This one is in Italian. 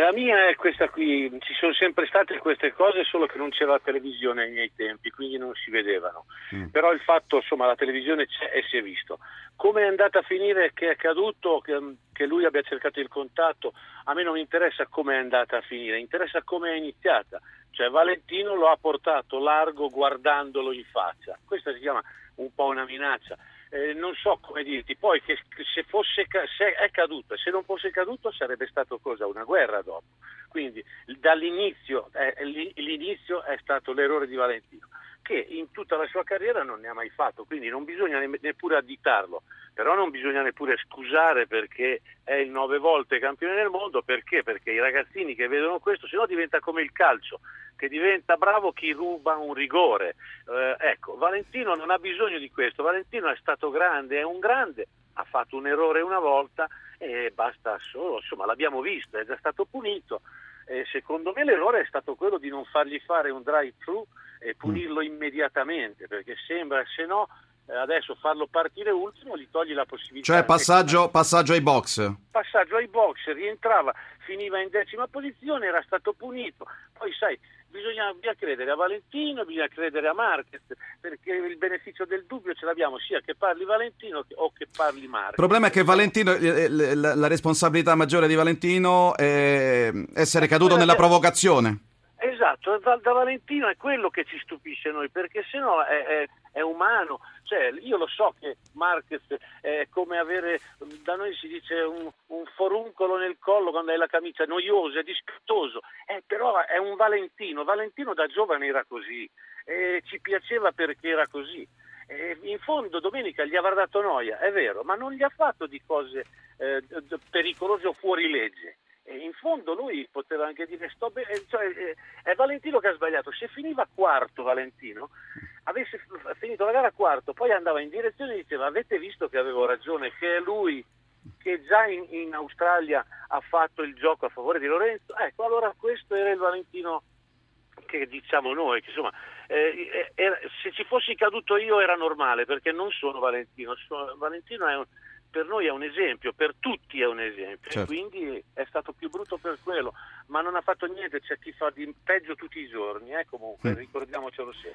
la mia è questa qui, ci sono sempre state queste cose, solo che non c'era la televisione ai miei tempi, quindi non si vedevano. Mm. Però il fatto, insomma, la televisione c'è e si è visto. Come è andata a finire, che è accaduto, che, che lui abbia cercato il contatto, a me non interessa come è andata a finire, interessa come è iniziata. Cioè Valentino lo ha portato largo guardandolo in faccia. Questa si chiama un po' una minaccia eh, non so come dirti, poi che, se, fosse, se è caduto e se non fosse caduto sarebbe stato cosa? Una guerra dopo. Quindi dall'inizio, eh, l'inizio è stato l'errore di Valentino che in tutta la sua carriera non ne ha mai fatto, quindi non bisogna neppure additarlo, però non bisogna neppure scusare perché è il nove volte campione del mondo, perché? Perché i ragazzini che vedono questo, se no diventa come il calcio, che diventa bravo chi ruba un rigore. Eh, ecco, Valentino non ha bisogno di questo, Valentino è stato grande, è un grande, ha fatto un errore una volta e basta solo, insomma l'abbiamo visto, è già stato punito. E secondo me l'errore è stato quello di non fargli fare un drive-thru e punirlo immediatamente, perché sembra, se no, adesso farlo partire ultimo gli toglie la possibilità. Cioè passaggio, passaggio ai box. Passaggio ai box, rientrava, finiva in decima posizione, era stato punito. Poi sai, bisogna, bisogna, credere a Valentino, bisogna credere a Marquez, perché il beneficio del dubbio ce l'abbiamo sia che parli Valentino o che parli Marquez. Il problema è che Valentino, eh, eh, la responsabilità maggiore di Valentino è essere caduto nella provocazione. Esatto, da, Valentino è quello che ci stupisce noi, perché se no è, è, è, umano. Cioè, io lo so che Marquez è come avere, da noi si dice un, un foruncolo nel collo quando hai la camicia, noioso, è dispettoso, eh, però è un Valentino. Valentino da giovane era così, e ci piaceva perché era così. E in fondo domenica gli avrà dato noia, è vero, ma non gli ha fatto di cose eh, pericolose o fuori legge in fondo lui poteva anche dire sto bene, eh, cioè, eh, è Valentino che ha sbagliato, se finiva quarto Valentino, avesse finito la gara quarto, poi andava in direzione e diceva avete visto che avevo ragione, che è lui che già in, in Australia ha fatto il gioco a favore di Lorenzo, ecco allora questo era il Valentino che diciamo noi, che insomma eh, era, se ci fossi caduto io era normale perché non sono Valentino, sono, Valentino è un per noi è un esempio, per tutti è un esempio, certo. quindi è stato più brutto per quello, ma non ha fatto niente, c'è chi fa di peggio tutti i giorni, eh, comunque, mm. ricordiamocelo sempre.